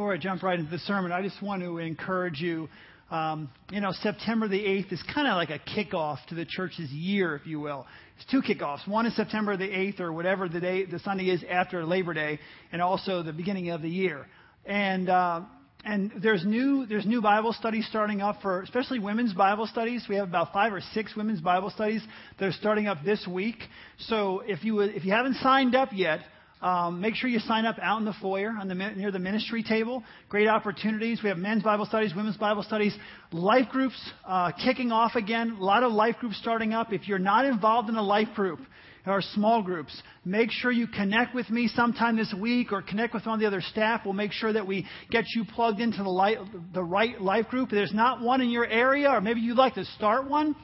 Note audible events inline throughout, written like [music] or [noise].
before I jump right into the sermon, I just want to encourage you. Um, you know, September the 8th is kind of like a kickoff to the church's year, if you will. It's two kickoffs. One is September the 8th, or whatever the day, the Sunday is after Labor Day, and also the beginning of the year. And uh, and there's new there's new Bible studies starting up for especially women's Bible studies. We have about five or six women's Bible studies that are starting up this week. So if you if you haven't signed up yet, um, make sure you sign up out in the foyer on the, near the ministry table. Great opportunities. We have men's Bible studies, women's Bible studies, life groups uh, kicking off again. A lot of life groups starting up. If you're not involved in a life group or small groups, make sure you connect with me sometime this week or connect with one of the other staff. We'll make sure that we get you plugged into the, light, the right life group. If there's not one in your area, or maybe you'd like to start one.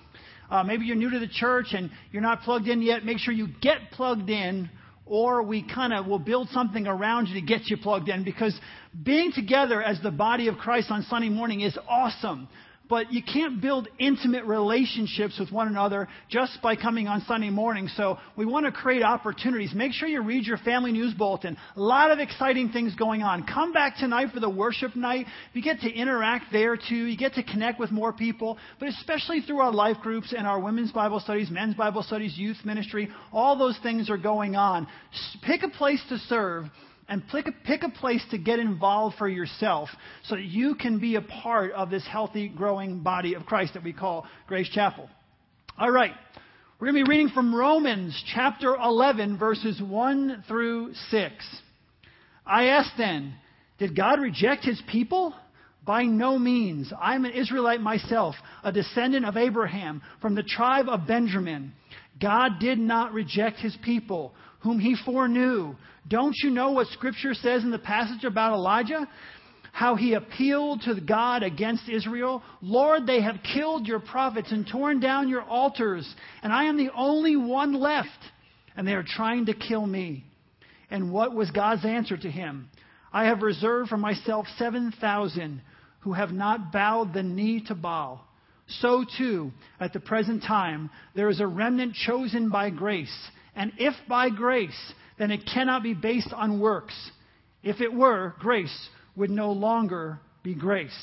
Uh, maybe you're new to the church and you're not plugged in yet. Make sure you get plugged in or we kind of will build something around you to get you plugged in because being together as the body of Christ on Sunday morning is awesome. But you can't build intimate relationships with one another just by coming on Sunday morning. So we want to create opportunities. Make sure you read your family news bulletin. A lot of exciting things going on. Come back tonight for the worship night. You get to interact there too. You get to connect with more people. But especially through our life groups and our women's Bible studies, men's Bible studies, youth ministry, all those things are going on. Pick a place to serve and pick a, pick a place to get involved for yourself so that you can be a part of this healthy, growing body of Christ that we call Grace Chapel. All right. We're going to be reading from Romans chapter 11, verses 1 through 6. I ask then, did God reject his people? By no means. I'm an Israelite myself, a descendant of Abraham from the tribe of Benjamin. God did not reject his people whom he foreknew. Don't you know what Scripture says in the passage about Elijah? How he appealed to God against Israel. Lord, they have killed your prophets and torn down your altars, and I am the only one left, and they are trying to kill me. And what was God's answer to him? I have reserved for myself 7,000 who have not bowed the knee to Baal. So too, at the present time, there is a remnant chosen by grace. And if by grace, then it cannot be based on works. If it were, grace would no longer be grace.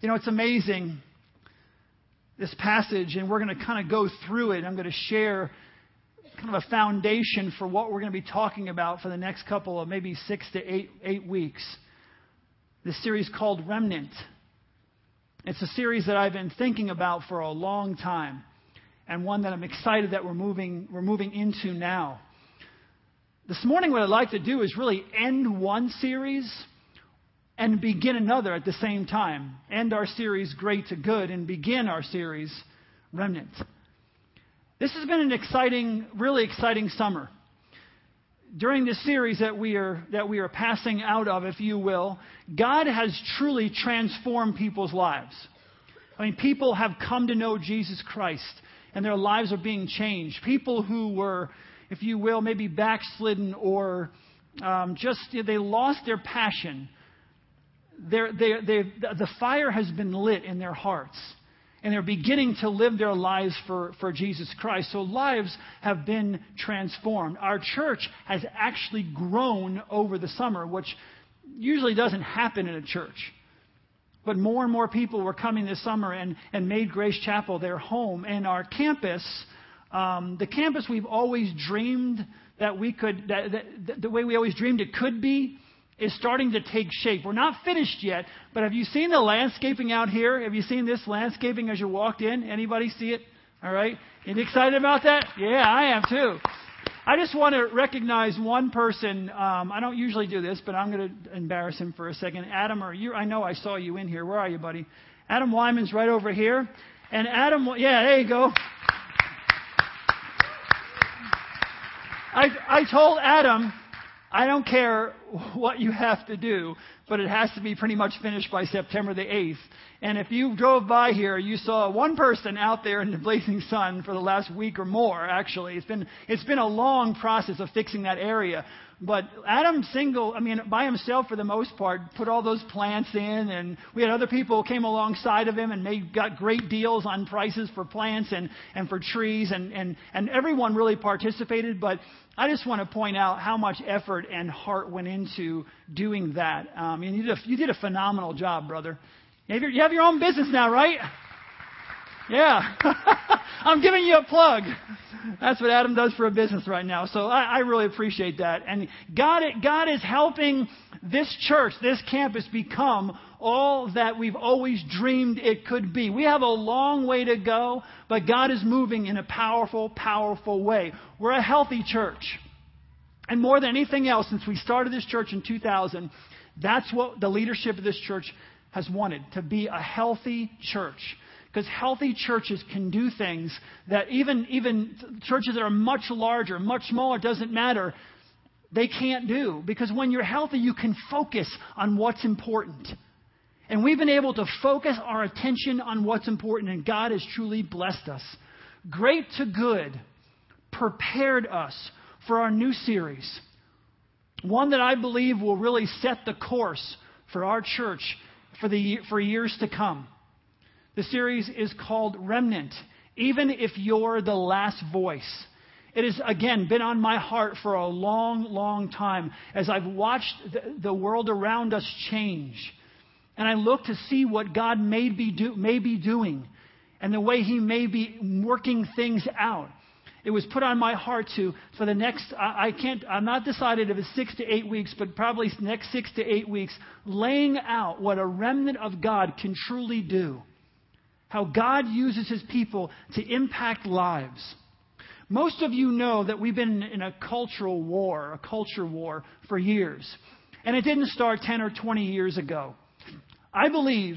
You know, it's amazing, this passage, and we're going to kind of go through it. I'm going to share kind of a foundation for what we're going to be talking about for the next couple of maybe six to eight, eight weeks. This series called Remnant. It's a series that I've been thinking about for a long time and one that I'm excited that we're moving, we're moving into now. This morning, what I'd like to do is really end one series and begin another at the same time. End our series, Great to Good, and begin our series, Remnant. This has been an exciting, really exciting summer. During this series that we are, that we are passing out of, if you will, God has truly transformed people's lives. I mean, people have come to know Jesus Christ and their lives are being changed. People who were, if you will, maybe backslidden or um, just they lost their passion. They're, they, they, the fire has been lit in their hearts, and they're beginning to live their lives for, for Jesus Christ. So lives have been transformed. Our church has actually grown over the summer, which usually doesn't happen in a church. But more and more people were coming this summer and, and made Grace Chapel their home. And our campus, um, the campus we've always dreamed that we could, that, that, the way we always dreamed it could be, is starting to take shape. We're not finished yet, but have you seen the landscaping out here? Have you seen this landscaping as you walked in? Anybody see it? All right. You excited about that? Yeah, I am too. I just want to recognize one person. Um, I don't usually do this, but I'm going to embarrass him for a second. Adam, or you? I know I saw you in here. Where are you, buddy? Adam Wyman's right over here. And Adam, yeah, there you go. I, I told Adam, I don't care what you have to do, but it has to be pretty much finished by September the 8th. And if you drove by here, you saw one person out there in the blazing sun for the last week or more, actually. It's been, it's been a long process of fixing that area. But Adam single, I mean, by himself for the most part, put all those plants in, and we had other people came alongside of him and made, got great deals on prices for plants and, and for trees, and, and, and everyone really participated. But I just want to point out how much effort and heart went into doing that. Um, you, did a, you did a phenomenal job, brother. You have your, you have your own business now, right? Yeah. [laughs] I'm giving you a plug. That's what Adam does for a business right now. So I, I really appreciate that. And God, God is helping this church, this campus, become all that we've always dreamed it could be. We have a long way to go, but God is moving in a powerful, powerful way. We're a healthy church. And more than anything else, since we started this church in 2000, that's what the leadership of this church has wanted to be a healthy church. Because healthy churches can do things that even, even churches that are much larger, much smaller, doesn't matter, they can't do. Because when you're healthy, you can focus on what's important. And we've been able to focus our attention on what's important, and God has truly blessed us. Great to Good prepared us for our new series. One that I believe will really set the course for our church for, the, for years to come. The series is called Remnant, even if you're the last voice. It has, again, been on my heart for a long, long time as I've watched the, the world around us change. And I look to see what God may be, do, may be doing and the way He may be working things out. It was put on my heart to, for the next, I, can't, I'm not decided if it's six to eight weeks, but probably next six to eight weeks, laying out what a remnant of God can truly do how God uses his people to impact lives. Most of you know that we've been in a cultural war, a culture war, for years. And it didn't start 10 or 20 years ago. I believe,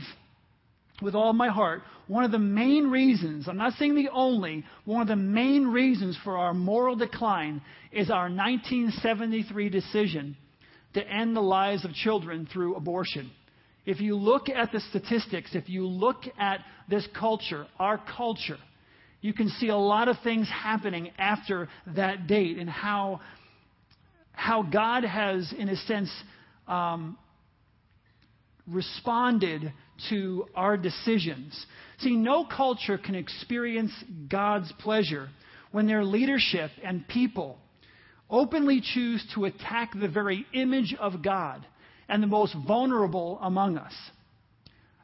with all my heart, one of the main reasons, I'm not saying the only, one of the main reasons for our moral decline is our 1973 decision to end the lives of children through abortion. If you look at the statistics, if you look at this culture, our culture, you can see a lot of things happening after that date and how, how God has, in a sense, um, responded to our decisions. See, no culture can experience God's pleasure when their leadership and people openly choose to attack the very image of God and the most vulnerable among us.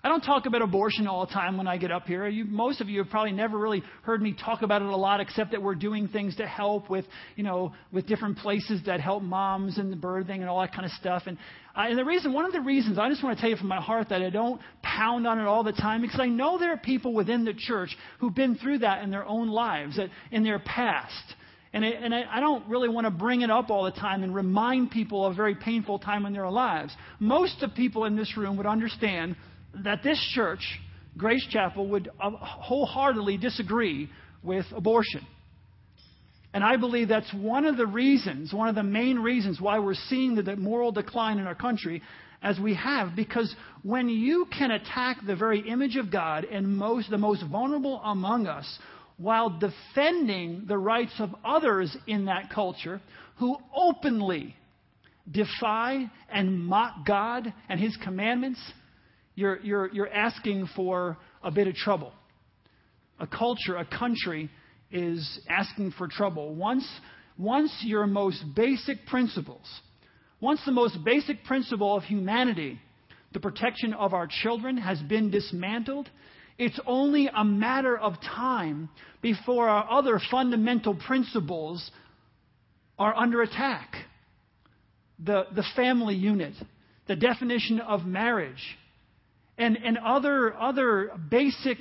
I don't talk about abortion all the time when I get up here. You, most of you have probably never really heard me talk about it a lot, except that we're doing things to help with, you know, with different places that help moms and the birthing and all that kind of stuff. And, I, and the reason, one of the reasons, I just want to tell you from my heart that I don't pound on it all the time, because I know there are people within the church who've been through that in their own lives, in their past. And, it, and I, don't really want to bring it up all the time and remind people of a very painful time in their lives. Most of people in this room would understand that this church, Grace Chapel, would uh, wholeheartedly disagree with abortion. And I believe that's one of the reasons, one of the main reasons why we're seeing the moral decline in our country as we have. Because when you can attack the very image of God and most, the most vulnerable among us while defending the rights of others in that culture who openly defy and mock God and His commandments, you're, you're, you're asking for a bit of trouble. A culture, a country is asking for trouble. Once, once your most basic principles, once the most basic principle of humanity, the protection of our children, has been dismantled, it's only a matter of time before our other fundamental principles are under attack. The, the family unit, the definition of marriage, and, and other, other basic,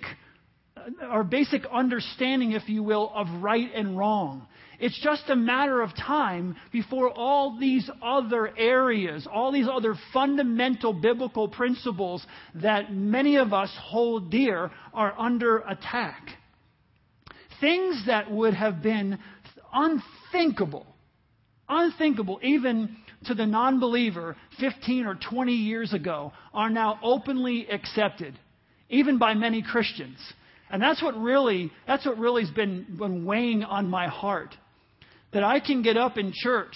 uh, our basic understanding, if you will, of right and wrong. It's just a matter of time before all these other areas, all these other fundamental biblical principles that many of us hold dear are under attack. Things that would have been unthinkable, unthinkable even to the non believer 15 or 20 years ago are now openly accepted, even by many Christians. And that's what really, that's what really has been, been weighing on my heart that I can get up in church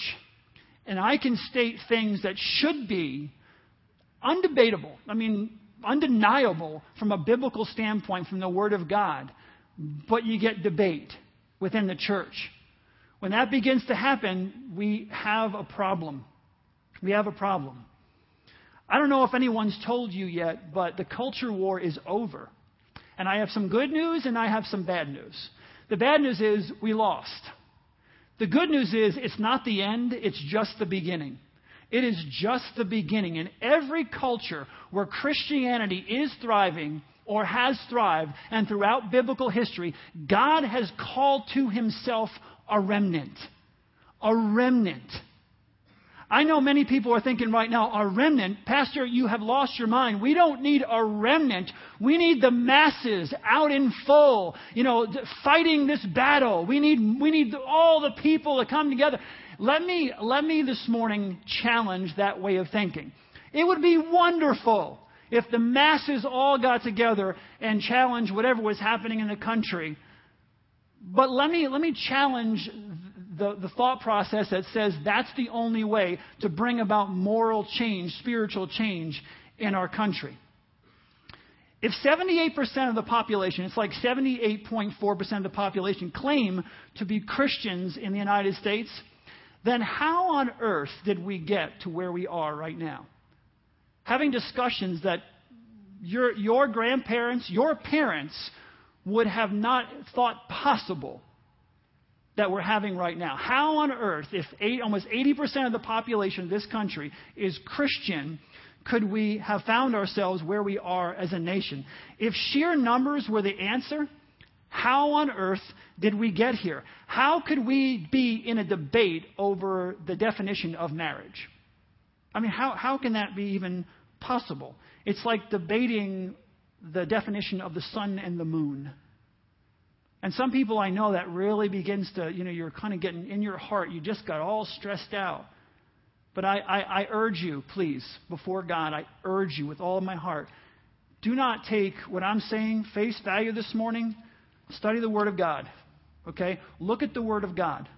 and I can state things that should be undebatable, I mean, undeniable from a biblical standpoint from the Word of God, but you get debate within the church. When that begins to happen, we have a problem. We have a problem. I don't know if anyone's told you yet, but the culture war is over. And I have some good news and I have some bad news. The bad news is we lost. The good news is it's not the end, it's just the beginning. It is just the beginning. In every culture where Christianity is thriving or has thrived, and throughout biblical history, God has called to himself a remnant. A remnant. I know many people are thinking right now, a remnant. Pastor, you have lost your mind. We don't need a remnant. We need the masses out in full, you know, fighting this battle. We need, we need all the people to come together. Let me, let me this morning challenge that way of thinking. It would be wonderful if the masses all got together and challenged whatever was happening in the country. But let me, let me challenge the, the thought process that says that's the only way to bring about moral change, spiritual change in our country. If 78% of the population, it's like 78.4% of the population, claim to be Christians in the United States, then how on earth did we get to where we are right now? Having discussions that your, your grandparents, your parents would have not thought possible that we're having right now. How on earth, if eight, almost 80% of the population of this country is Christian, could we have found ourselves where we are as a nation? If sheer numbers were the answer, how on earth did we get here? How could we be in a debate over the definition of marriage? I mean, how, how can that be even possible? It's like debating the definition of the sun and the moon. And some people I know that really begins to, you know, you're kind of getting in your heart, you just got all stressed out. But I, I, I urge you, please, before God, I urge you with all my heart, do not take what I'm saying face value this morning. Study the Word of God. Okay? Look at the Word of God.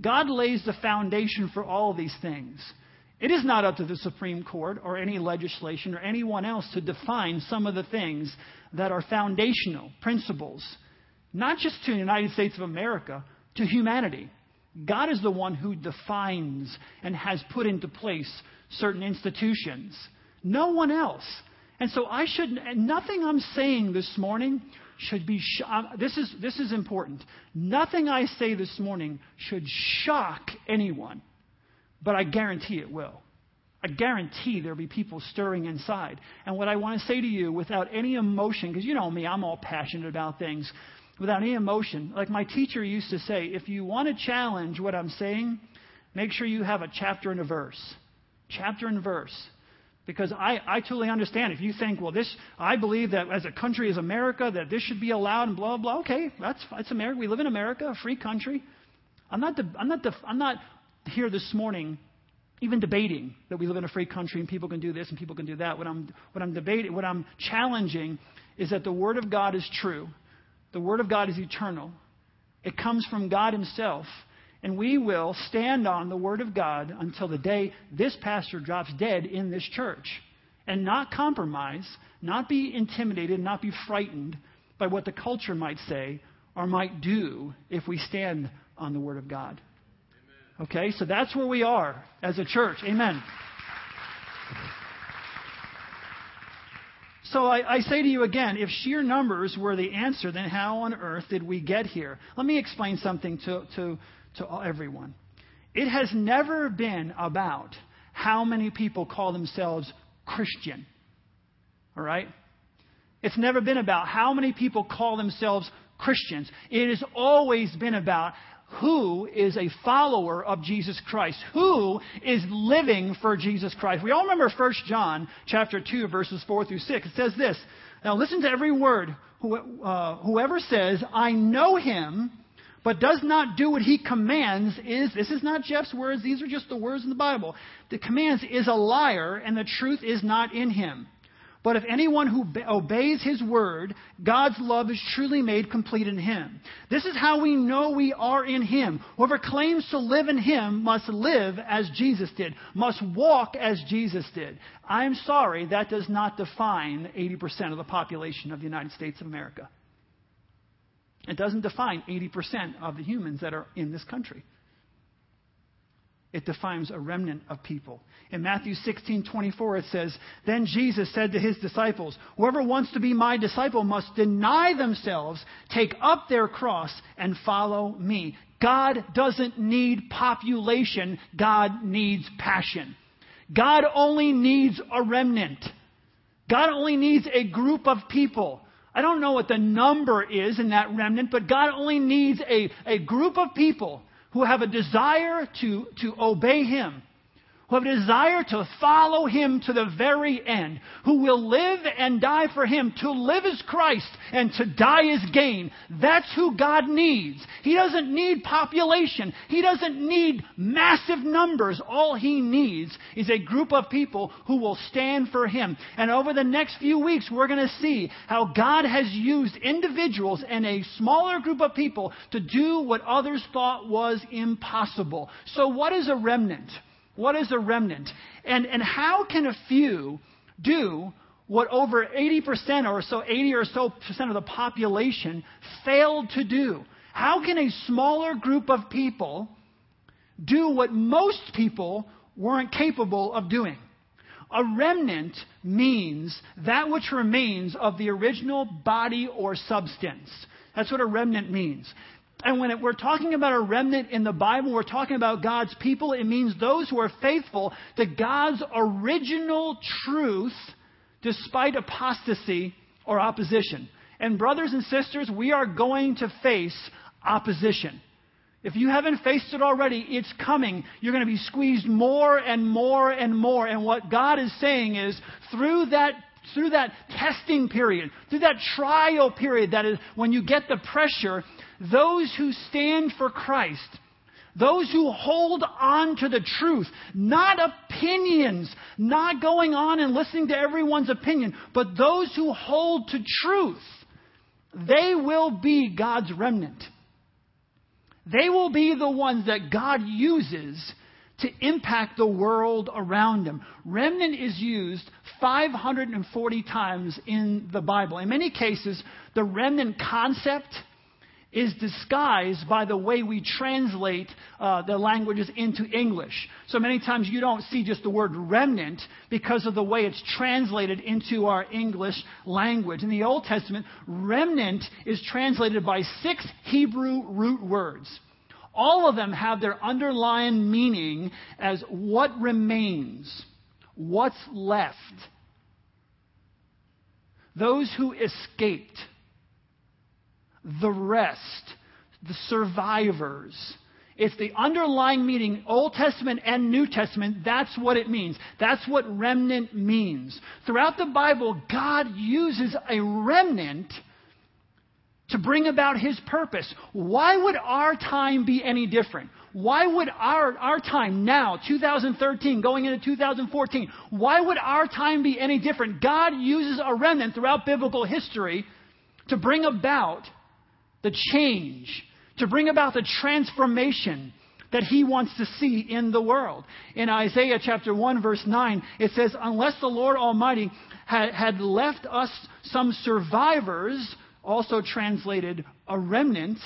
God lays the foundation for all these things. It is not up to the Supreme Court or any legislation or anyone else to define some of the things that are foundational principles not just to the United States of America, to humanity. God is the one who defines and has put into place certain institutions. No one else. And so I should, nothing I'm saying this morning should be, sh- uh, this, is, this is important. Nothing I say this morning should shock anyone, but I guarantee it will. I guarantee there'll be people stirring inside. And what I want to say to you without any emotion, because you know me, I'm all passionate about things without any emotion. Like my teacher used to say, if you want to challenge what I'm saying, make sure you have a chapter and a verse. Chapter and verse. Because I, I totally understand. If you think, well, this, I believe that as a country as America, that this should be allowed and blah, blah, okay, that's, that's America. We live in America, a free country. I'm not, de- I'm, not I'm not here this morning even debating that we live in a free country and people can do this and people can do that. What I'm, what I'm debating, what I'm challenging is that the Word of God is true the Word of God is eternal, it comes from God Himself. And we will stand on the Word of God until the day this pastor drops dead in this church. And not compromise, not be intimidated, not be frightened by what the culture might say or might do if we stand on the Word of God. Okay, so that's where we are as a church. Amen. So I, I, say to you again, if sheer numbers were the answer, then how on earth did we get here? Let me explain something to, to, to everyone. It has never been about how many people call themselves Christian. All right? It's never been about how many people call themselves Christians. It has always been about who is a follower of Jesus Christ, who is living for Jesus Christ. We all remember 1 John chapter 2 verses 4 through 6. It says this. Now listen to every word. Uh, whoever says, I know him, but does not do what he commands is, this is not Jeff's words, these are just the words in the Bible. The commands is a liar and the truth is not in him. But if anyone who obeys his word, God's love is truly made complete in him. This is how we know we are in him. Whoever claims to live in him must live as Jesus did, must walk as Jesus did. I'm sorry, that does not define 80% of the population of the United States of America. It doesn't define 80% of the humans that are in this country. It defines a remnant of people. In Matthew 16, 24, it says, Then Jesus said to his disciples, Whoever wants to be my disciple must deny themselves, take up their cross, and follow me. God doesn't need population, God needs passion. God only needs a remnant. God only needs a group of people. I don't know what the number is in that remnant, but God only needs a, a group of people who have a desire to, to obey Him who have a desire to follow him to the very end, who will live and die for him. To live is Christ and to die is gain. That's who God needs. He doesn't need population. He doesn't need massive numbers. All he needs is a group of people who will stand for him. And over the next few weeks, we're going to see how God has used individuals and a smaller group of people to do what others thought was impossible. So what is a remnant? What is a remnant? And, and how can a few do what over 80% or so, 80 or so percent of the population failed to do? How can a smaller group of people do what most people weren't capable of doing? A remnant means that which remains of the original body or substance. That's what a remnant means. And when we're talking about a remnant in the Bible, we're talking about God's people. It means those who are faithful to God's original truth despite apostasy or opposition. And, brothers and sisters, we are going to face opposition. If you haven't faced it already, it's coming. You're going to be squeezed more and more and more. And what God is saying is, through that through that testing period, through that trial period, that is when you get the pressure, those who stand for Christ, those who hold on to the truth, not opinions, not going on and listening to everyone's opinion, but those who hold to truth, they will be God's remnant. They will be the ones that God uses to impact the world around them. Remnant is used 540 times in the Bible. In many cases, the remnant concept is disguised by the way we translate uh, the languages into English. So many times you don't see just the word remnant because of the way it's translated into our English language. In the Old Testament, remnant is translated by six Hebrew root words. All of them have their underlying meaning as what remains, what's left. Those who escaped the rest, the survivors. It's the underlying meaning, Old Testament and New Testament. That's what it means. That's what remnant means. Throughout the Bible, God uses a remnant to bring about his purpose. Why would our time be any different? Why would our, our time now, 2013, going into 2014, why would our time be any different? God uses a remnant throughout biblical history to bring about the change, to bring about the transformation that he wants to see in the world. In Isaiah chapter 1, verse 9, it says, Unless the Lord Almighty had, had left us some survivors, also translated a remnant,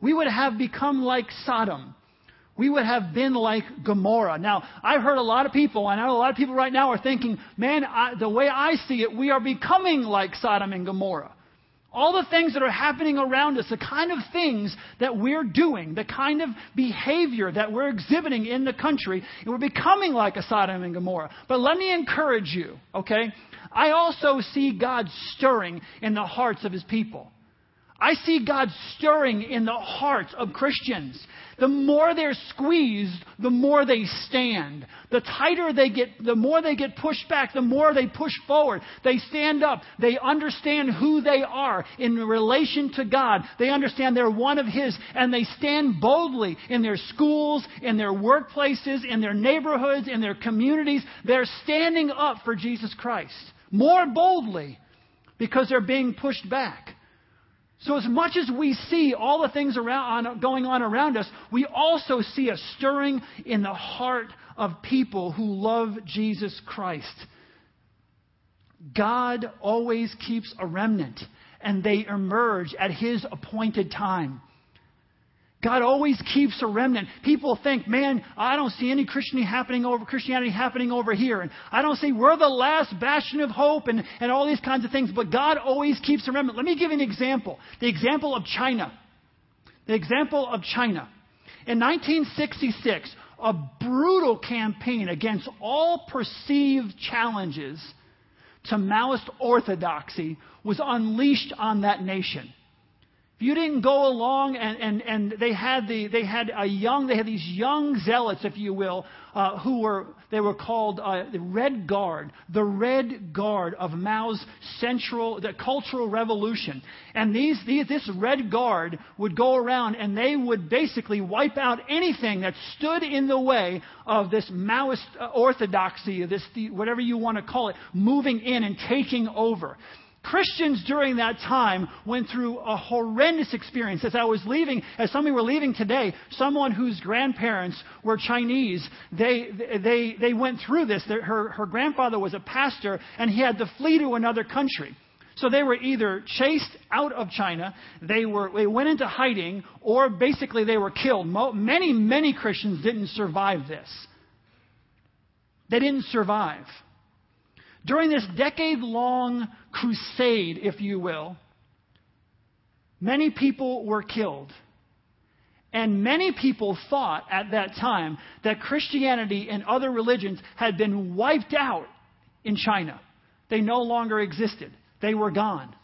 we would have become like Sodom. We would have been like Gomorrah. Now, I've heard a lot of people, and I know a lot of people right now are thinking, man, I, the way I see it, we are becoming like Sodom and Gomorrah. All the things that are happening around us, the kind of things that we're doing, the kind of behavior that we're exhibiting in the country, and we're becoming like a Sodom and Gomorrah. But let me encourage you, okay? I also see God stirring in the hearts of his people. I see God stirring in the hearts of Christians. The more they're squeezed, the more they stand. The tighter they get, the more they get pushed back, the more they push forward. They stand up. They understand who they are in relation to God. They understand they're one of His and they stand boldly in their schools, in their workplaces, in their neighborhoods, in their communities. They're standing up for Jesus Christ more boldly because they're being pushed back. So, as much as we see all the things around, going on around us, we also see a stirring in the heart of people who love Jesus Christ. God always keeps a remnant, and they emerge at His appointed time. God always keeps a remnant. People think, man, I don't see any Christianity happening over Christianity happening over here, and I don't see we're the last bastion of hope, and, and all these kinds of things. But God always keeps a remnant. Let me give you an example. The example of China. The example of China. In 1966, a brutal campaign against all perceived challenges to Maoist orthodoxy was unleashed on that nation. If you didn't go along and, and, and they had the they had a young they had these young zealots, if you will, uh, who were they were called uh, the Red Guard, the Red Guard of Mao's central the Cultural Revolution. And these, these this Red Guard would go around and they would basically wipe out anything that stood in the way of this Maoist uh, orthodoxy, this whatever you want to call it, moving in and taking over. Christians during that time went through a horrendous experience. As I was leaving, as some of you were leaving today, someone whose grandparents were Chinese, they, they, they went through this. Her, her grandfather was a pastor, and he had to flee to another country. So they were either chased out of China, they, were, they went into hiding, or basically they were killed. Many, many Christians didn't survive this. They didn't survive. During this decade long crusade, if you will, many people were killed. And many people thought at that time that Christianity and other religions had been wiped out in China. They no longer existed, they were gone.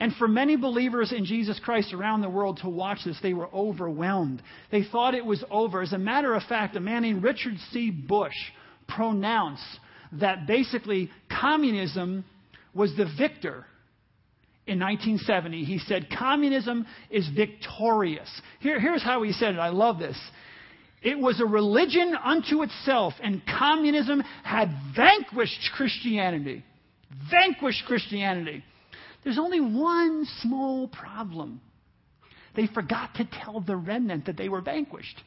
And for many believers in Jesus Christ around the world to watch this, they were overwhelmed. They thought it was over. As a matter of fact, a man named Richard C. Bush pronounce that basically communism was the victor in 1970. He said, Communism is victorious. Here, here's how he said it. I love this. It was a religion unto itself, and communism had vanquished Christianity. Vanquished Christianity. There's only one small problem. They forgot to tell the remnant that they were vanquished.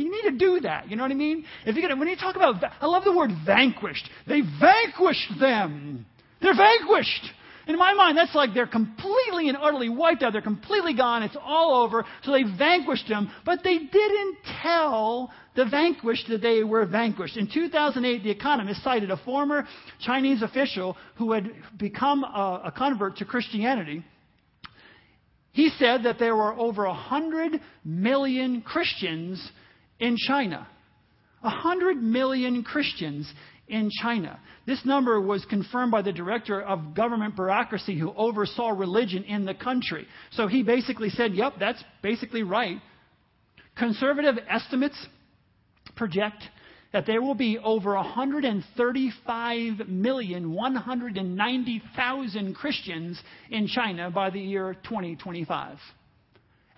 You need to do that. You know what I mean? If you get when you talk about, I love the word vanquished. They vanquished them. They're vanquished. In my mind, that's like they're completely and utterly wiped out. They're completely gone. It's all over. So they vanquished them, but they didn't tell the vanquished that they were vanquished. In 2008, The Economist cited a former Chinese official who had become a, a convert to Christianity. He said that there were over 100 million Christians in China. 100 million Christians in China. This number was confirmed by the director of government bureaucracy who oversaw religion in the country. So he basically said, yep, that's basically right. Conservative estimates project that there will be over 135,190,000 Christians in China by the year 2025.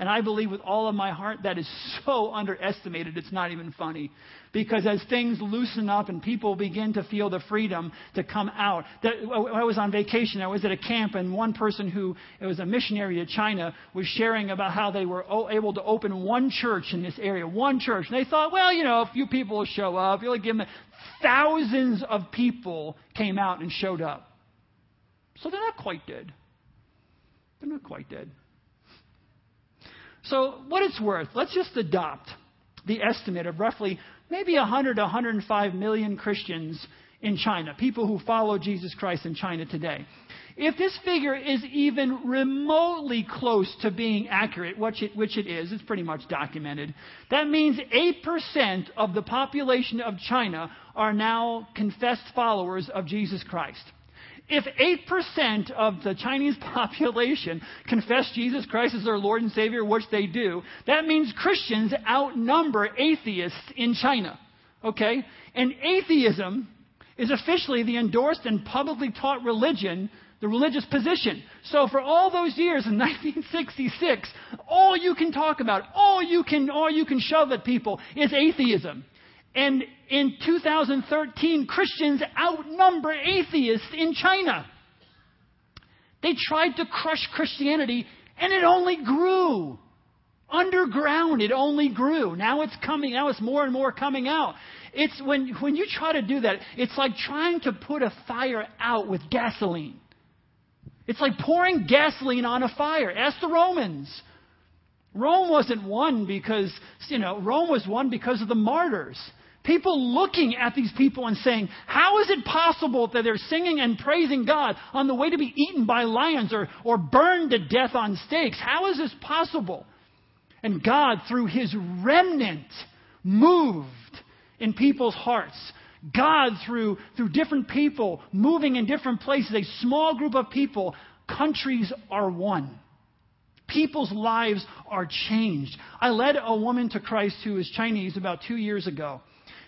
And I believe with all of my heart that is so underestimated, it's not even funny. Because as things loosen up and people begin to feel the freedom to come out, that, I was on vacation, I was at a camp, and one person who it was a missionary to China was sharing about how they were able to open one church in this area, one church. And they thought, well, you know, a few people will show up. You'll give them. Thousands of people came out and showed up. So they're not quite dead. They're not quite dead. So, what it's worth, let's just adopt the estimate of roughly maybe 100 to 105 million Christians in China, people who follow Jesus Christ in China today. If this figure is even remotely close to being accurate, which it, which it is, it's pretty much documented, that means 8% of the population of China are now confessed followers of Jesus Christ. If 8% of the Chinese [laughs] population confess Jesus Christ as their Lord and Savior, which they do, that means Christians outnumber atheists in China. Okay? And atheism is officially the endorsed and publicly taught religion, the religious position. So for all those years in [laughs] 1966, all you can talk about, all you can, all you can shove at people is atheism. And in 2013, Christians outnumber atheists in China. They tried to crush Christianity, and it only grew. Underground, it only grew. Now it's coming, now it's more and more coming out. It's when, when you try to do that, it's like trying to put a fire out with gasoline. It's like pouring gasoline on a fire. Ask the Romans. Rome wasn't won because, you know, Rome was won because of the martyrs. People looking at these people and saying, How is it possible that they're singing and praising God on the way to be eaten by lions or, or burned to death on stakes? How is this possible? And God, through his remnant, moved in people's hearts. God, through, through different people moving in different places, a small group of people, countries are one. People's lives are changed. I led a woman to Christ who is Chinese about two years ago.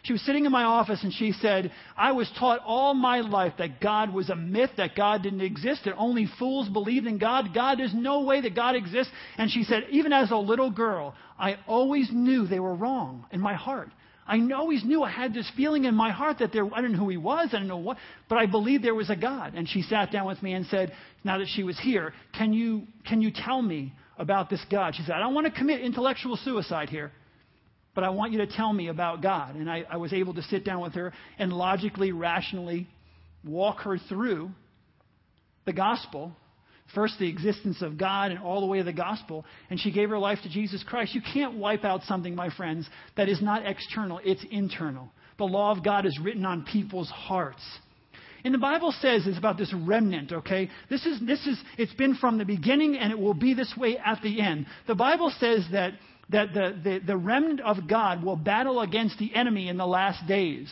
She was sitting in my office and she said, I was taught all my life that God was a myth, that God didn't exist, that only fools believed in God. God, there's no way that God exists. And she said, even as a little girl, I always knew they were wrong in my heart. I always knew I had this feeling in my heart that there, I didn't know who he was, I didn't know what, but I believed there was a God. And she sat down with me and said, now that she was here, can you, can you tell me about this God? She said, I don't want to commit intellectual suicide here but I want you to tell me about God. And I, I was able to sit down with her and logically, rationally walk her through the gospel. First, the existence of God and all the way to the gospel. And she gave her life to Jesus Christ. You can't wipe out something, my friends, that is not external, it's internal. The law of God is written on people's hearts. And the Bible says it's about this remnant, okay? This is, this is, it's been from the beginning and it will be this way at the end. The Bible says that that the, the, the remnant of God will battle against the enemy in the last days.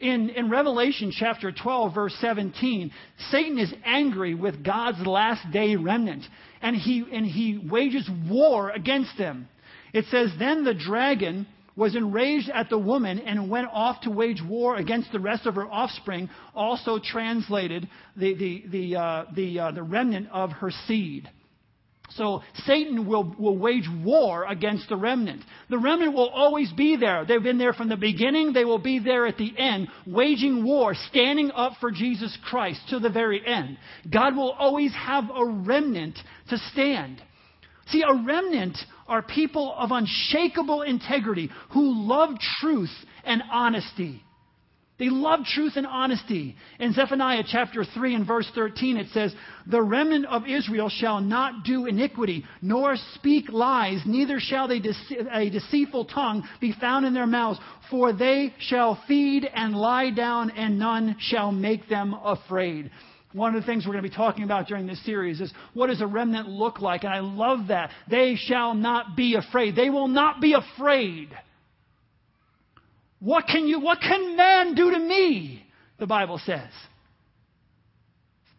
In, in Revelation chapter 12, verse 17, Satan is angry with God's last day remnant, and he, and he wages war against them. It says, Then the dragon was enraged at the woman and went off to wage war against the rest of her offspring, also translated the, the, the, uh, the, uh, the remnant of her seed. So Satan will, will wage war against the remnant. The remnant will always be there. They've been there from the beginning. They will be there at the end, waging war, standing up for Jesus Christ to the very end. God will always have a remnant to stand. See, a remnant are people of unshakable integrity who love truth and honesty. They love truth and honesty. In Zephaniah chapter 3 and verse 13, it says, The remnant of Israel shall not do iniquity, nor speak lies, neither shall dece- a deceitful tongue be found in their mouths, for they shall feed and lie down, and none shall make them afraid. One of the things we're going to be talking about during this series is what does a remnant look like? And I love that. They shall not be afraid. They will not be afraid. What can you, what can man do to me? The Bible says.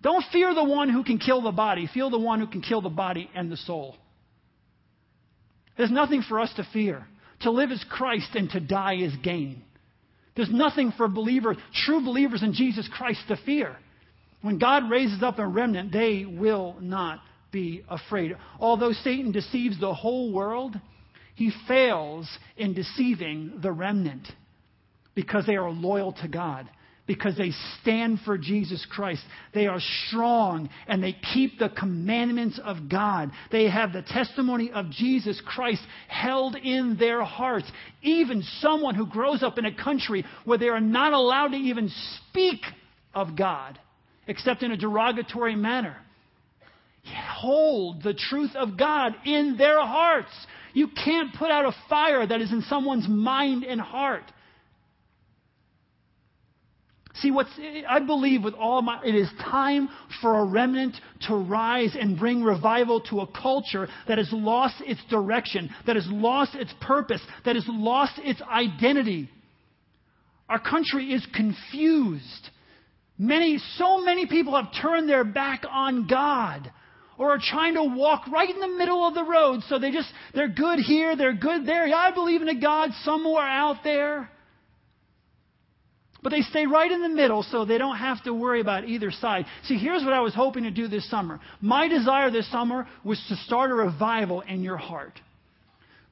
Don't fear the one who can kill the body. Fear the one who can kill the body and the soul. There's nothing for us to fear. To live is Christ and to die is gain. There's nothing for believers, true believers in Jesus Christ to fear. When God raises up a remnant, they will not be afraid. Although Satan deceives the whole world, he fails in deceiving the remnant because they are loyal to God, because they stand for Jesus Christ. They are strong and they keep the commandments of God. They have the testimony of Jesus Christ held in their hearts. Even someone who grows up in a country where they are not allowed to even speak of God except in a derogatory manner. Hold the truth of God in their hearts. You can't put out a fire that is in someone's mind and heart. See, what's, I believe with all my, it is time for a remnant to rise and bring revival to a culture that has lost its direction, that has lost its purpose, that has lost its identity. Our country is confused. Many, so many people have turned their back on God or are trying to walk right in the middle of the road. So they just, they're good here, they're good there. Yeah, I believe in a God somewhere out there. But they stay right in the middle so they don't have to worry about either side. See, here's what I was hoping to do this summer. My desire this summer was to start a revival in your heart.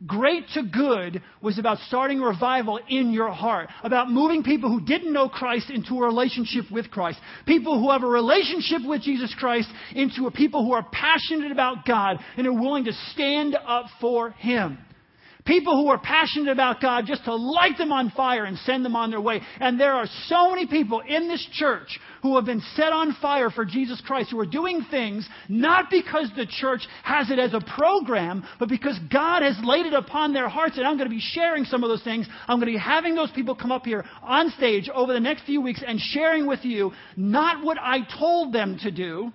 Great to good was about starting revival in your heart, about moving people who didn't know Christ into a relationship with Christ, people who have a relationship with Jesus Christ into a people who are passionate about God and are willing to stand up for Him. People who are passionate about God just to light them on fire and send them on their way. And there are so many people in this church who have been set on fire for Jesus Christ, who are doing things not because the church has it as a program, but because God has laid it upon their hearts. And I'm going to be sharing some of those things. I'm going to be having those people come up here on stage over the next few weeks and sharing with you not what I told them to do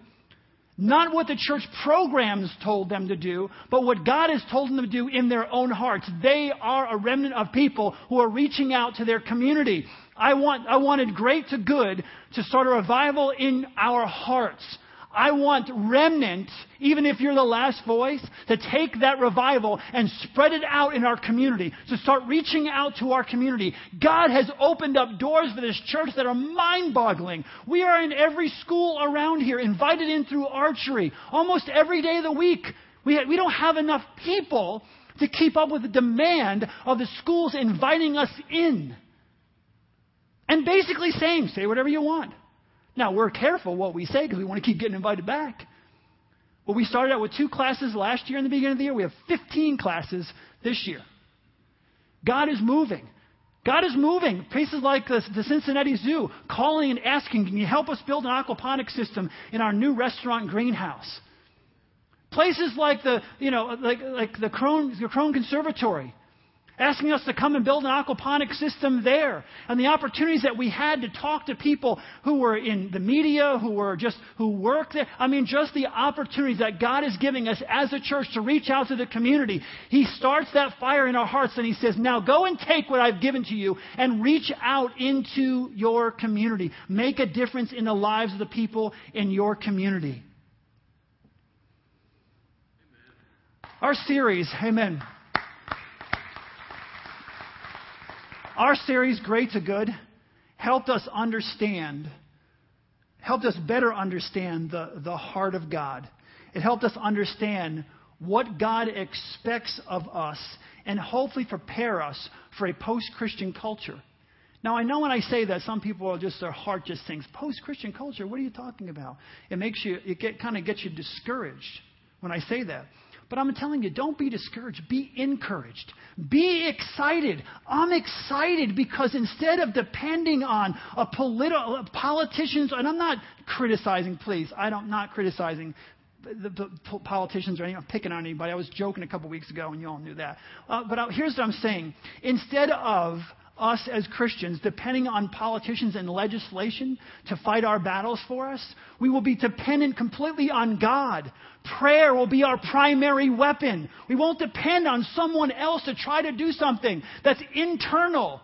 not what the church programs told them to do, but what God has told them to do in their own hearts. They are a remnant of people who are reaching out to their community. I, want, I wanted great to good to start a revival in our hearts. I want remnant, even if you're the last voice, to take that revival and spread it out in our community, to start reaching out to our community. God has opened up doors for this church that are mind boggling. We are in every school around here, invited in through archery, almost every day of the week. We, we don't have enough people to keep up with the demand of the schools inviting us in. And basically saying, say whatever you want. Now, we're careful what we say because we want to keep getting invited back. But we started out with two classes last year in the beginning of the year. We have 15 classes this year. God is moving. God is moving. Places like the, Cincinnati Zoo calling and asking, Can you help us build an aquaponic system in our new restaurant greenhouse? Places like the, you know, like, like the Krohn, the Krohn Conservatory asking us to come and build an aquaponic system there. And the opportunities that we had to talk to people who were in the media, who were just, who work there. I mean, just the opportunities that God is giving us as a church to reach out to the community. He starts that fire in our hearts and He says, now go and take what I've given to you and reach out into your community. Make a difference in the lives of the people in your community. Our series, amen. Our series, Great to Good, helped us understand, helped us better understand the, the heart of God. It helped us understand what God expects of us and hopefully prepare us for a post Christian culture. Now, I know when I say that, some people are just, their heart just thinks, post Christian culture, what are you talking about? It makes you, it get, kind of gets you discouraged when I say that. But I'm telling you, don't be discouraged. Be encouraged. Be excited. I'm excited because instead of depending on a political politicians, and I'm not criticizing, please, I don't not criticizing the, the, politicians or. I'm picking on anybody. I was joking a couple weeks ago, and you all knew that. Uh, but I, here's what I'm saying: instead of us as Christians depending on politicians and legislation to fight our battles for us. We will be dependent completely on God. Prayer will be our primary weapon. We won't depend on someone else to try to do something that's internal,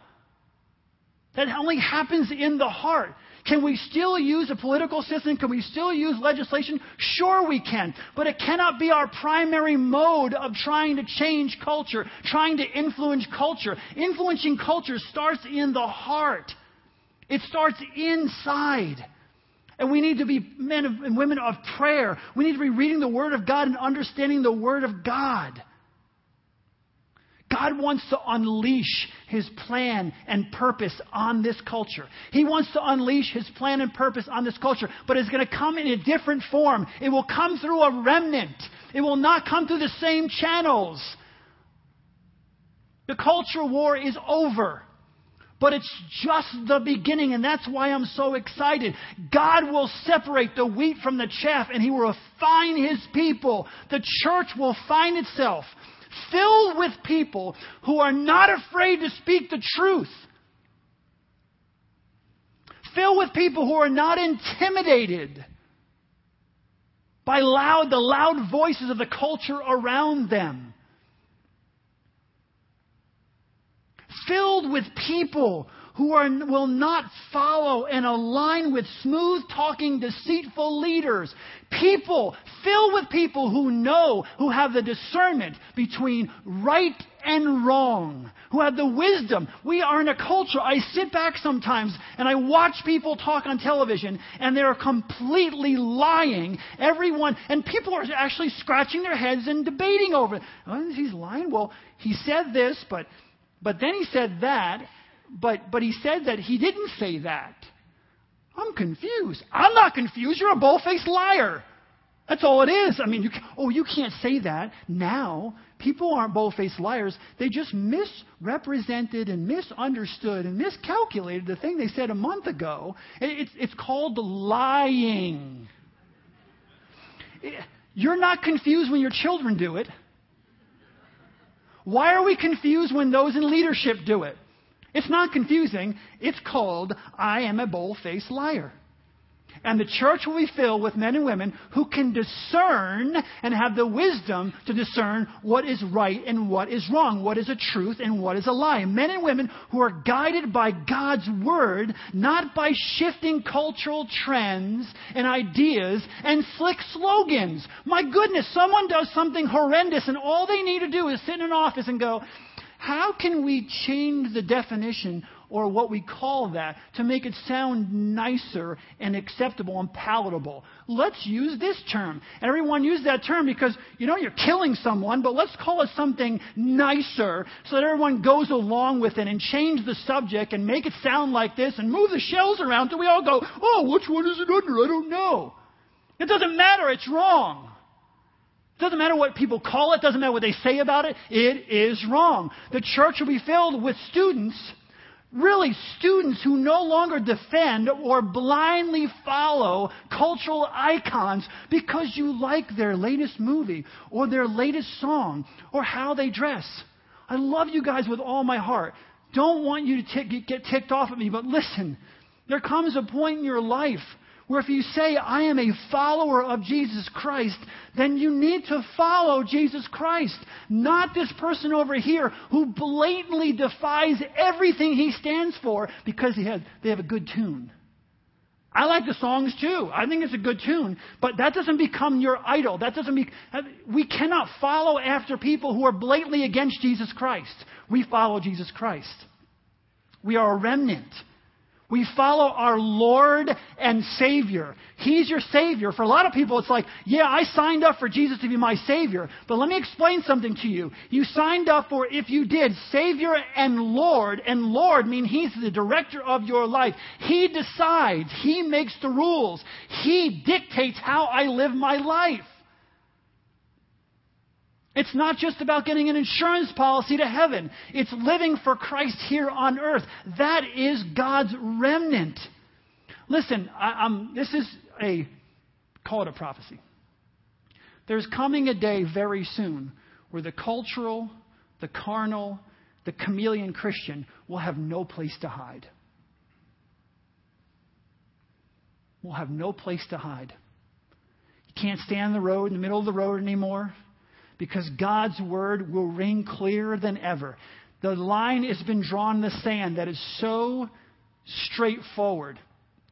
that only happens in the heart. Can we still use a political system? Can we still use legislation? Sure, we can. But it cannot be our primary mode of trying to change culture, trying to influence culture. Influencing culture starts in the heart, it starts inside. And we need to be men and women of prayer. We need to be reading the Word of God and understanding the Word of God. God wants to unleash His plan and purpose on this culture. He wants to unleash His plan and purpose on this culture, but it's going to come in a different form. It will come through a remnant. It will not come through the same channels. The culture war is over. But it's just the beginning, and that's why I'm so excited. God will separate the wheat from the chaff, and He will refine His people. The church will find itself filled with people who are not afraid to speak the truth. Filled with people who are not intimidated by loud, the loud voices of the culture around them. Filled with people who are, will not follow and align with smooth talking, deceitful leaders. People, filled with people who know, who have the discernment between right and wrong, who have the wisdom. We are in a culture, I sit back sometimes and I watch people talk on television and they're completely lying. Everyone, and people are actually scratching their heads and debating over it. Oh, he's lying? Well, he said this, but, but then he said that but, but he said that he didn't say that. I'm confused. I'm not confused. You're a bull faced liar. That's all it is. I mean, you, oh, you can't say that now. People aren't bold-faced liars. They just misrepresented and misunderstood and miscalculated the thing they said a month ago. It's, it's called lying. You're not confused when your children do it. Why are we confused when those in leadership do it? It's not confusing. It's called I am a bold-faced liar. And the church will be filled with men and women who can discern and have the wisdom to discern what is right and what is wrong, what is a truth and what is a lie. Men and women who are guided by God's word, not by shifting cultural trends and ideas and slick slogans. My goodness, someone does something horrendous and all they need to do is sit in an office and go, how can we change the definition or what we call that to make it sound nicer and acceptable and palatable. Let's use this term. And everyone use that term because, you know, you're killing someone, but let's call it something nicer so that everyone goes along with it and change the subject and make it sound like this and move the shells around until we all go, oh, which one is it under? I don't know. It doesn't matter. It's wrong. Doesn't matter what people call it, doesn't matter what they say about it, it is wrong. The church will be filled with students really students who no longer defend or blindly follow cultural icons because you like their latest movie or their latest song or how they dress. I love you guys with all my heart. Don't want you to t- get ticked off at me, but listen, there comes a point in your life where if you say, I am a follower of Jesus Christ, then you need to follow Jesus Christ. Not this person over here who blatantly defies everything he stands for because he has, they have a good tune. I like the songs too. I think it's a good tune. But that doesn't become your idol. That doesn't be, uh, we cannot follow after people who are blatantly against Jesus Christ. We follow Jesus Christ. We are a remnant. We follow our Lord and Savior. He's your Savior. For a lot of people, it's like, yeah, I signed up for Jesus to be my Savior. But let me explain something to you. You signed up for, if you did, Savior and Lord. And Lord mean He's the director of your life. He decides. He makes the rules. He dictates how I live my life. It's not just about getting an insurance policy to heaven. It's living for Christ here on earth. That is God's remnant. Listen, I, this is a, call it a prophecy. There's coming a day very soon where the cultural, the carnal, the chameleon Christian will have no place to hide. Will have no place to hide. You can't stand the road in the middle of the road anymore because God's word will ring clearer than ever. The line has been drawn in the sand that is so straightforward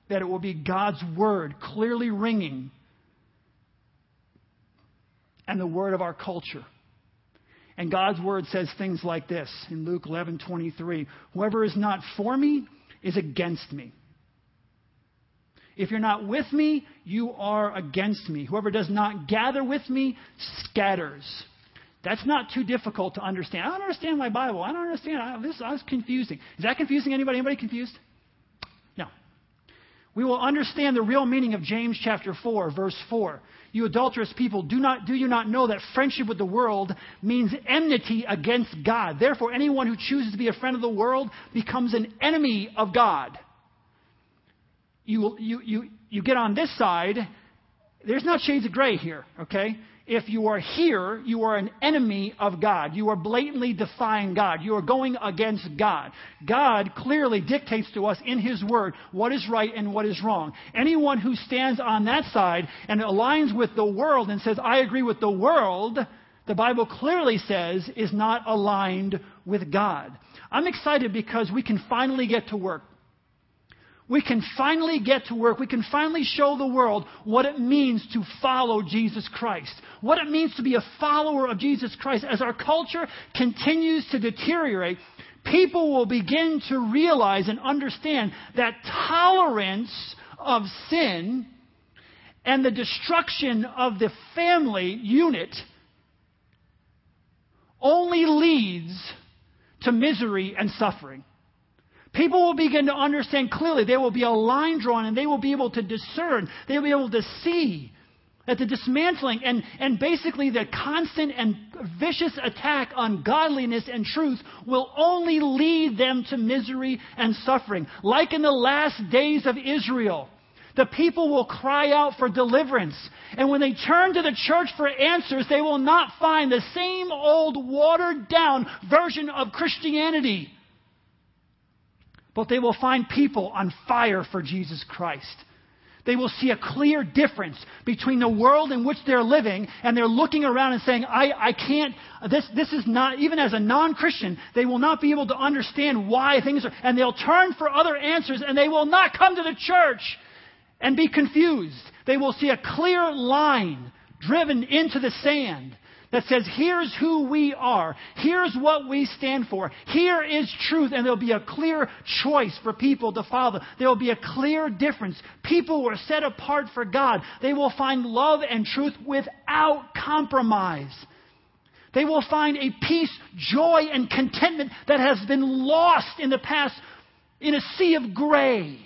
that it will be God's word clearly ringing and the word of our culture. And God's word says things like this in Luke 11:23, whoever is not for me is against me. If you're not with me, you are against me. Whoever does not gather with me scatters. That's not too difficult to understand. I don't understand my Bible. I don't understand. I, this is confusing. Is that confusing anybody? Anybody confused? No. We will understand the real meaning of James chapter 4, verse 4. You adulterous people, do not do you not know that friendship with the world means enmity against God? Therefore, anyone who chooses to be a friend of the world becomes an enemy of God you, you, you, you get on this side, there's not shades of gray here, okay? If you are here, you are an enemy of God. You are blatantly defying God. You are going against God. God clearly dictates to us in His Word what is right and what is wrong. Anyone who stands on that side and aligns with the world and says, I agree with the world, the Bible clearly says is not aligned with God. I'm excited because we can finally get to work we can finally get to work. We can finally show the world what it means to follow Jesus Christ. What it means to be a follower of Jesus Christ. As our culture continues to deteriorate, people will begin to realize and understand that tolerance of sin and the destruction of the family unit only leads to misery and suffering. People will begin to understand clearly. There will be a line drawn and they will be able to discern. They will be able to see That the dismantling and, and basically the constant and vicious attack on godliness and truth will only lead them to misery and suffering. Like in the last days of Israel, the people will cry out for deliverance. And when they turn to the church for answers, they will not find the same old watered down version of Christianity. But they will find people on fire for Jesus Christ they will see a clear difference between the world in which they're living and they're looking around and saying, I, I can't, this, this is not, even as a non Christian, they will not be able to understand why things are, and they'll turn for other answers and they will not come to the church and be confused. They will see a clear line driven into the sand that says, here's who we are. Here's what we stand for. Here is truth. And there'll be a clear choice for people to follow. There will be a clear difference. People are set apart for God, they will find love and truth without compromise. They will find a peace, joy, and contentment that has been lost in the past in a sea of gray.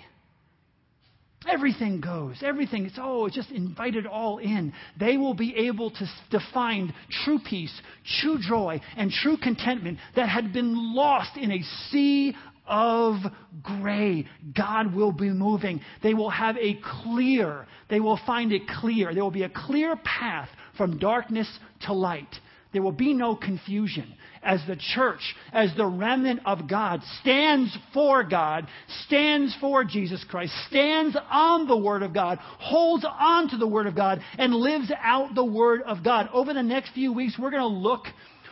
Everything goes. Everything. It's, oh, it's just invited all in. They will be able to, to find true peace, true joy, and true contentment that had been lost in a sea of gray. God will be moving. They will have a clear, they will find it clear. There will be a clear path from darkness to light. There will be no confusion as the church, as the remnant of God, stands for God, stands for Jesus Christ, stands on the Word of God, holds on to the Word of God, and lives out the Word of God. Over the next few weeks, we're going to look,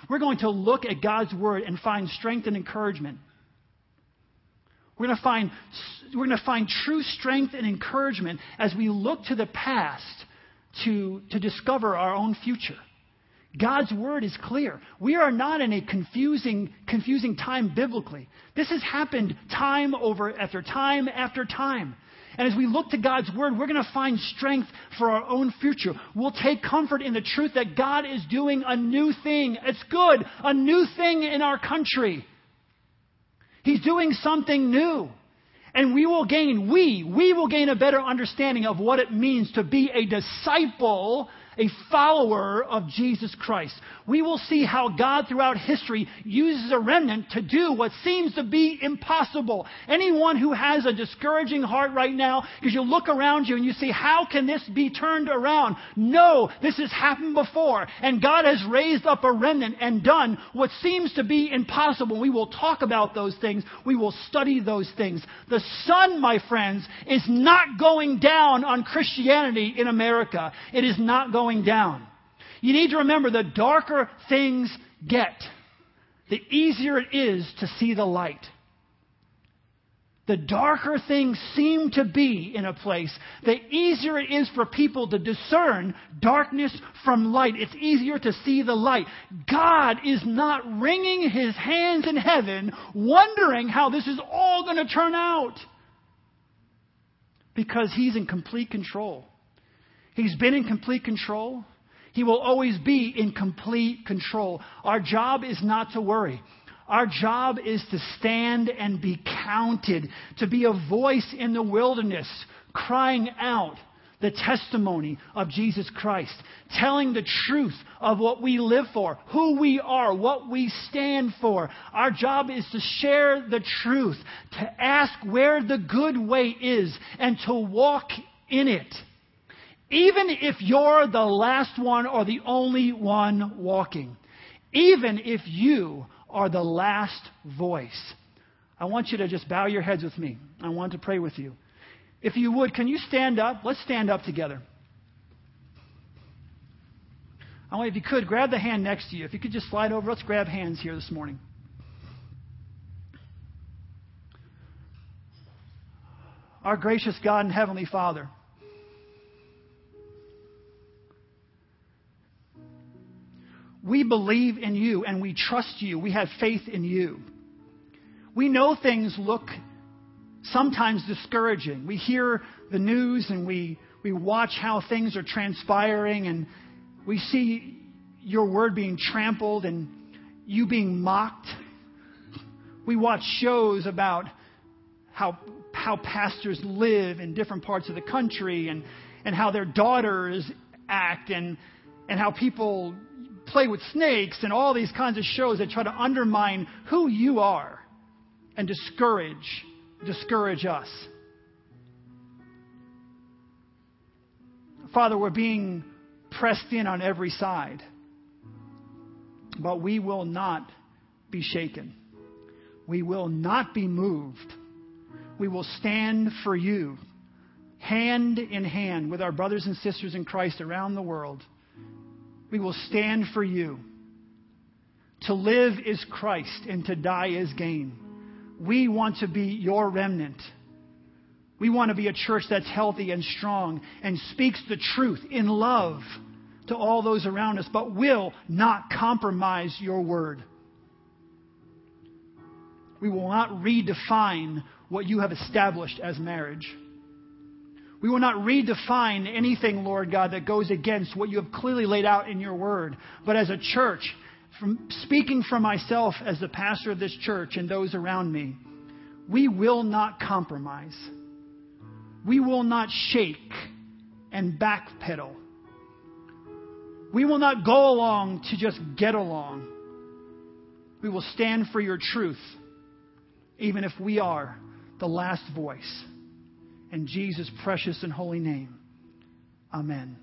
we're going to look at God's Word and find strength and encouragement. We're going to find, we're going to find true strength and encouragement as we look to the past to, to discover our own future. God's word is clear. We are not in a confusing, confusing time biblically. This has happened time over after time after time. And as we look to God's word, we're going to find strength for our own future. We'll take comfort in the truth that God is doing a new thing. It's good, a new thing in our country. He's doing something new. And we will gain, we, we will gain a better understanding of what it means to be a disciple a follower of Jesus Christ. We will see how God throughout history uses a remnant to do what seems to be impossible. Anyone who has a discouraging heart right now, because you look around you and you see, how can this be turned around? No, this has happened before. And God has raised up a remnant and done what seems to be impossible. We will talk about those things. We will study those things. The sun, my friends, is not going down on Christianity in America. It is not going down. You need to remember the darker things get, the easier it is to see the light. The darker things seem to be in a place, the easier it is for people to discern darkness from light. It's easier to see the light. God is not wringing his hands in heaven, wondering how this is all going to turn out. Because he's in complete control. He's been in complete control. He will always be in complete control. Our job is not to worry. Our job is to stand and be counted, to be a voice in the wilderness, crying out the testimony of Jesus Christ, telling the truth of what we live for, who we are, what we stand for. Our job is to share the truth, to ask where the good way is, and to walk in it. Even if you're the last one or the only one walking, even if you are the last voice, I want you to just bow your heads with me. I want to pray with you. If you would, can you stand up? Let's stand up together. I want, if you could, grab the hand next to you. If you could just slide over, let's grab hands here this morning. Our gracious God and Heavenly Father, We believe in you and we trust you. We have faith in you. We know things look sometimes discouraging. We hear the news and we, we watch how things are transpiring and we see your word being trampled and you being mocked. We watch shows about how, how pastors live in different parts of the country and, and how their daughters act and, and how people play with snakes and all these kinds of shows that try to undermine who you are and discourage, discourage us. Father, we're being pressed in on every side, but we will not be shaken. We will not be moved. We will stand for you, hand in hand with our brothers and sisters in Christ around the world. We will stand for you. To live is Christ, and to die is gain. We want to be your remnant. We want to be a church that's healthy and strong and speaks the truth in love to all those around us, but will not compromise your word. We will not redefine what you have established as marriage. We will not redefine anything, Lord God, that goes against what you have clearly laid out in your word. But as a church, from speaking for myself as the pastor of this church and those around me, we will not compromise. We will not shake and backpedal. We will not go along to just get along. We will stand for your truth, even if we are the last voice. In Jesus' precious and holy name, amen.